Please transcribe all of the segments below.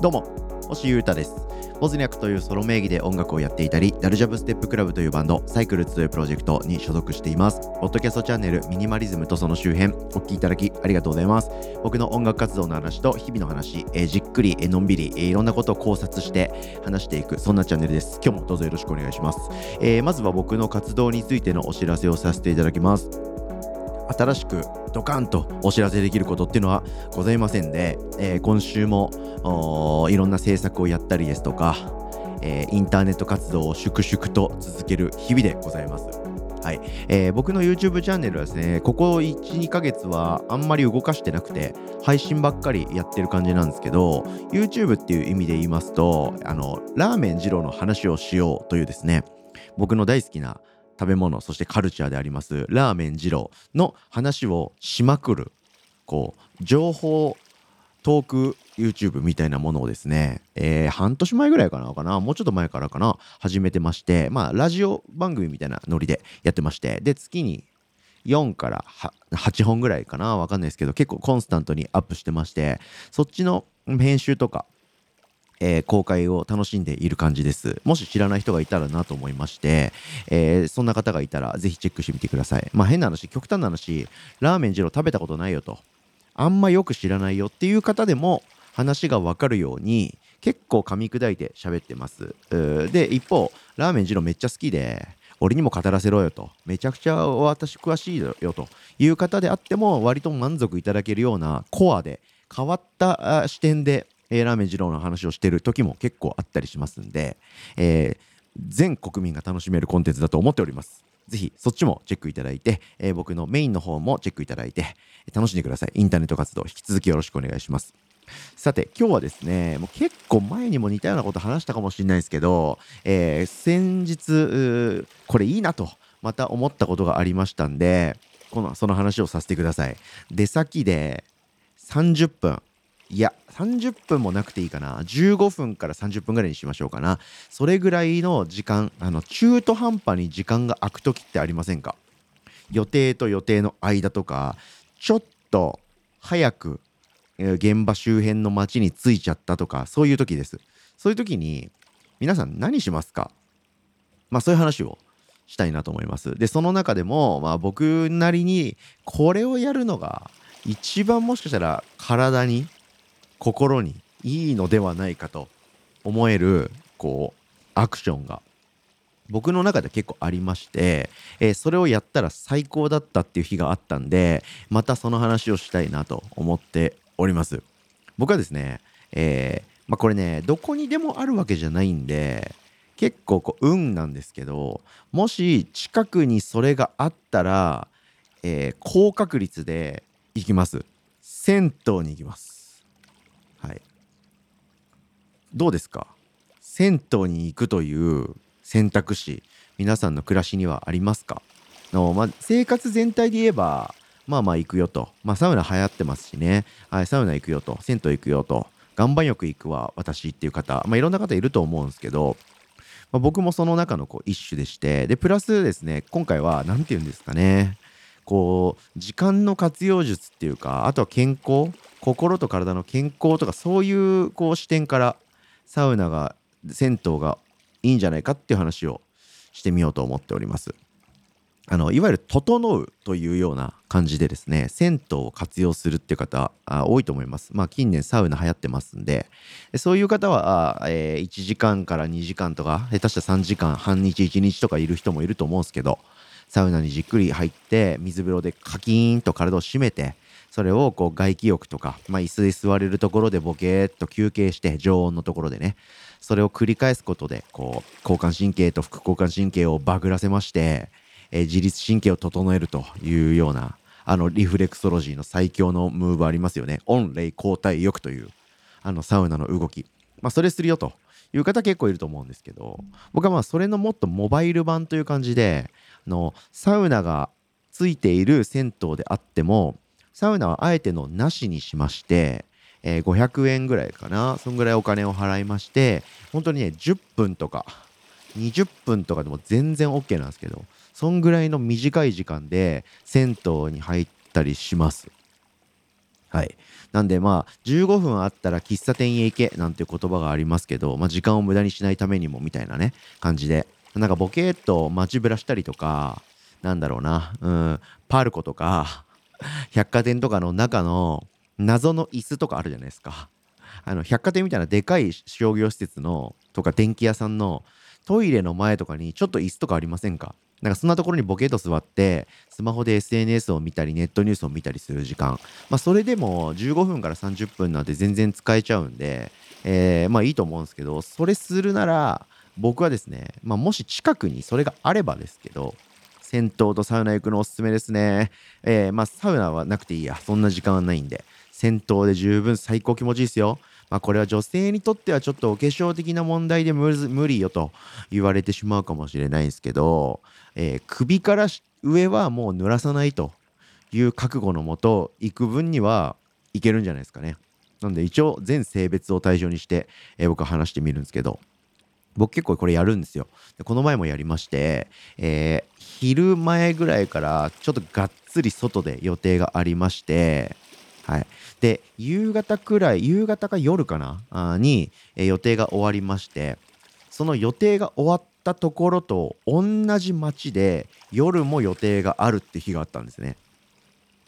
どうも星優太です。ボズニャクというソロ名義で音楽をやっていたりダルジャブステップクラブというバンドサイクルズというプロジェクトに所属しています。ポッドキャストチャンネルミニマリズムとその周辺お聞きいただきありがとうございます。僕の音楽活動の話と日々の話、えーじっくり、えーのんびり、えーいろんなことを考察して話していくそんなチャンネルです。今日もどうぞよろしくお願いします、えーまずは僕の活動についてのお知らせをさせていただきます。新しくドカンとお知らせできることっていうのはございませんで、えー今週もいろんな制作をやったりですとか、えーインターネット活動を粛々と続ける日々でございます。はいえー僕の YouTube チャンネルはですね、ここ1、2ヶ月はあんまり動かしてなくて、配信ばっかりやってる感じなんですけど、YouTube っていう意味で言いますと、あの、ラーメン二郎の話をしようというですね、僕の大好きな食べ物そしてカルチャーでありますラーメン二郎の話をしまくるこう情報トーク YouTube みたいなものをですね、えー半年前ぐらいかなかなもうちょっと前からかな始めてましてまあラジオ番組みたいなノリでやってましてで月に4から8本ぐらいかなわかんないですけど結構コンスタントにアップしてましてそっちの編集とかえー公開を楽しんでいる感じです。もし知らない人がいたらなと思いまして、えーそんな方がいたらぜひチェックしてみてください。まあ変な話、極端な話、ラーメン二郎食べたことないよと、あんまよく知らないよっていう方でも話がわかるように結構噛み砕いて喋ってます。で、一方、ラーメン二郎めっちゃ好きで、俺にも語らせろよと、めちゃくちゃ私詳しいよという方であっても割と満足いただけるようなコアで変わった視点で、えーラーメン二郎の話をしてる時も結構あったりしますんで、えー全国民が楽しめるコンテンツだと思っております。ぜひそっちもチェックいただいて、えー僕のメインの方もチェックいただいて、楽しんでください。インターネット活動引き続きよろしくお願いします。さて今日はですねもう結構前にも似たようなこと話したかもしれないですけど、えー先日これいいなとまた思ったことがありましたんでこのその話をさせてください出先で30分いや30分もなくていいかな。15分から30分ぐらいにしましょうかな。それぐらいの時間あの中途半端に時間が空く時ってありませんか？予定と予定の間とかちょっと早くえー現場周辺の街に着いちゃったとかそういう時です。そういう時に皆さん何しますか？まあそういう話をしたいなと思います。でその中でもまあ僕なりにこれをやるのが一番もしかしたら体に心にいいのではないかと思えるこうアクションが僕の中で結構ありまして、えーそれをやったら最高だったっていう日があったんでまたその話をしたいなと思っております。僕はですね、えーまあ、これねどこにでもあるわけじゃないんで結構こう運なんですけどもし近くにそれがあったら、えー高確率で行きます。銭湯に行きます。どうですか？銭湯に行くという選択肢皆さんの暮らしにはありますか？の、まあ、生活全体で言えばまあまあ行くよと、まあ、サウナ流行ってますしね、はい、サウナ行くよと。銭湯行くよと。岩盤浴行くわ私っていう方、まあ、いろんな方いると思うんですけど、まあ、僕もその中のこう一種でしてでプラスですね今回は何て言うんですかね。こう時間の活用術っていうかあとは健康心と体の健康とかそういうこう視点からサウナが銭湯がいいんじゃないかっていう話をしてみようと思っております。あのいわゆる「整う」というような感じでですね銭湯を活用するっていう方あ多いと思います。まあ近年サウナ流行ってますんでそういう方は、えー1時間から2時間とか下手したら3時間半日1日とかいる人もいると思うんですけどサウナにじっくり入って水風呂でカキーンと体を締めてそれをこう外気浴とか、まあ、椅子で座れるところでボケーっと休憩して常温のところでねそれを繰り返すことでこう交感神経と副交感神経をバグらせまして、えー自律神経を整えるというようなあのリフレクソロジーの最強のムーブありますよね。温冷交代浴というあのサウナの動き。まあそれするよという方結構いると思うんですけど僕はまあそれのもっとモバイル版という感じでのサウナがついている銭湯であってもサウナはあえてのなしにしまして、えー500円ぐらいかな。そんぐらいお金を払いまして本当にね10分とか20分とかでも全然 OK なんですけどそんぐらいの短い時間で銭湯に入ったりします。はい。なんでまあ15分あったら喫茶店へ行けなんて言葉がありますけど、まあ、時間を無駄にしないためにもみたいなね感じで。なんかボケーっと街ぶらしたりとかなんだろうなうんパルコとか百貨店とかの中の謎の椅子とかあるじゃないですか。あの百貨店みたいなでかい商業施設のとか電気屋さんのトイレの前とかにちょっと椅子とかありませんか？なんかそんなところにボケと座ってスマホで SNS を見たりネットニュースを見たりする時間。まあそれでも15分から30分なんて全然使えちゃうんで、えー、まあいいと思うんですけどそれするなら僕はですね、まあ、もし近くにそれがあればですけど銭湯とサウナ行くのおすすめですね。えー、まあサウナはなくていいや。そんな時間はないんで。銭湯で十分最高気持ちいいですよ。まあこれは女性にとってはちょっとお化粧的な問題で無理よと言われてしまうかもしれないですけど、えー、首から上はもう濡らさないという覚悟のもと行く分にはいけるんじゃないですかね。なんで一応全性別を対象にして、えー、僕は話してみるんですけど、僕結構これやるんですよ。でこの前もやりまして、えー、昼前ぐらいからちょっとがっつり外で予定がありまして、はい。で、夕方くらい、夕方か夜かな？あに、えー、予定が終わりまして、その予定が終わったところと同じ街で夜も予定があるって日があったんですね。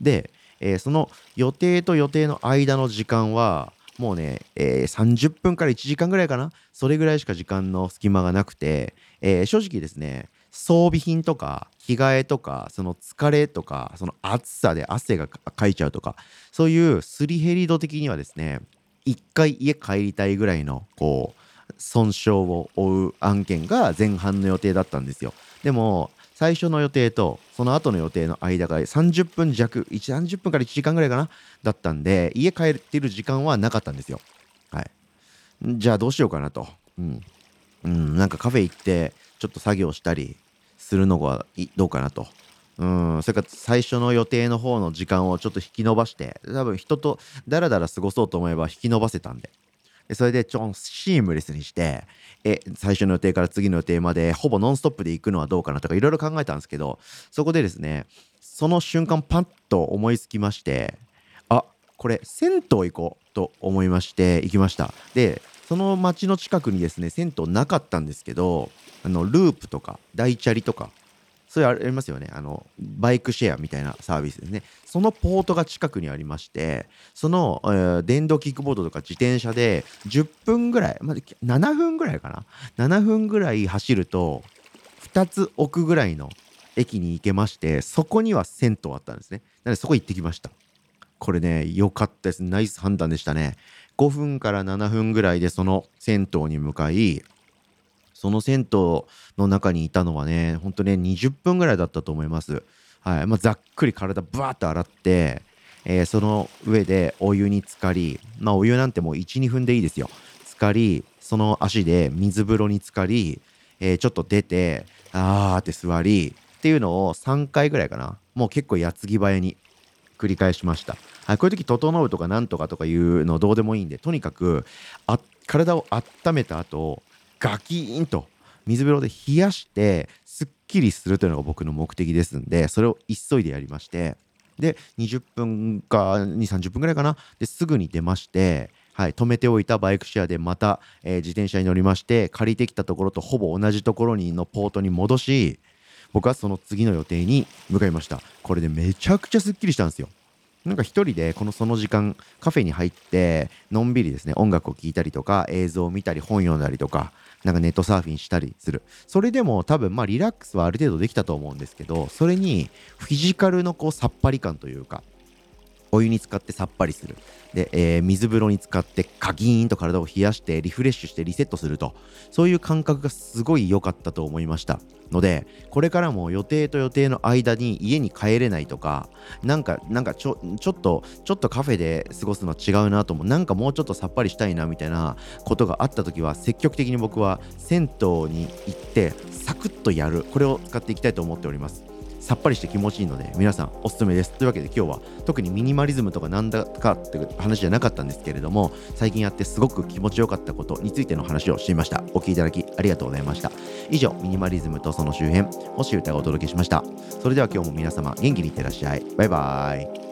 で、えー、その予定と予定の間の時間はもうね、えー、30分から1時間ぐらいかな？それぐらいしか時間の隙間がなくて、えー、正直ですね装備品とか着替えとかその疲れとかその暑さで汗がかいちゃうとかそういうすり減り度的にはですね一回家帰りたいぐらいのこう損傷を負う案件が前半の予定だったんですよ。でも最初の予定とその後の予定の間が30分弱30分から1時間ぐらいかなだったんで家帰ってる時間はなかったんですよ。はい。じゃあどうしようかなと。うん、うん、なんかカフェ行ってちょっと作業したりするのがどうかなと。うんそれから最初の予定の方の時間をちょっと引き延ばして多分人とダラダラ過ごそうと思えば引き延ばせたんで。それでちょんシームレスにしてえ最初の予定から次の予定までほぼノンストップで行くのはどうかなとかいろいろ考えたんですけどそこでですねその瞬間パッと思いつきましてあこれ銭湯行こうと思いまして行きました。でその町の近くにですね銭湯なかったんですけどあのループとか大チャリとかそういうありますよね。あのバイクシェアみたいなサービスですね。そのポートが近くにありましてその、えー、電動キックボードとか自転車で10分ぐらい、まあ、7分ぐらいかな。7分ぐらい走ると2つ奥ぐらいの駅に行けましてそこには銭湯あったんですね。なのでそこ行ってきました。これね良かったです。ナイス判断でしたね。5分から7分ぐらいでその銭湯に向かいその銭湯の中にいたのはね、ほんとね、20分ぐらいだったと思います。はい。まあ、ざっくり体ブワーッと洗って、えー、その上でお湯に浸かり、まあ、お湯なんてもう1、2分でいいですよ。浸かり、その足で水風呂に浸かり、えー、ちょっと出て、あーって座り、っていうのを3回ぐらいかな。もう結構矢継ぎ早に繰り返しました。はい、こういう時、整うとかなんとかとかいうのどうでもいいんで、とにかく、あ体を温めた後、ガキーンと水風呂で冷やしてすっきりするというのが僕の目的ですんでそれを急いでやりましてで20分か2 3 0分ぐらいかな？ですぐに出ましてはい、止めておいたバイクシェアでまた、えー、自転車に乗りまして借りてきたところとほぼ同じところにのポートに戻し僕はその次の予定に向かいました。これでめちゃくちゃすっきりしたんですよ。なんか一人でこのその時間カフェに入ってのんびりですね音楽を聴いたりとか映像を見たり本読んだりとかなんかネットサーフィンしたりする。それでも多分まあリラックスはある程度できたと思うんですけどそれにフィジカルのこうさっぱり感というかお湯に浸かってさっぱりする。で、えー、水風呂に浸かってカギーンと体を冷やしてリフレッシュしてリセットすると。そういう感覚がすごい良かったと思いました。のでこれからも予定と予定の間に家に帰れないとかなんかなんかちょちょっとちょっとカフェで過ごすのは違うなと思う。なんかもうちょっとさっぱりしたいなみたいなことがあった時は積極的に僕は銭湯に行ってサクッとやる。これを使っていきたいと思っております。さっぱりして気持ちいいので皆さんおすすめです。というわけで今日は特にミニマリズムとかなんだかって話じゃなかったんですけれども最近やってすごく気持ちよかったことについての話をしていました。お聴きいただきありがとうございました。以上ミニマリズムとその周辺星歌がお届けしました。それでは今日も皆様元気にいってらっしゃい。バイバーイ。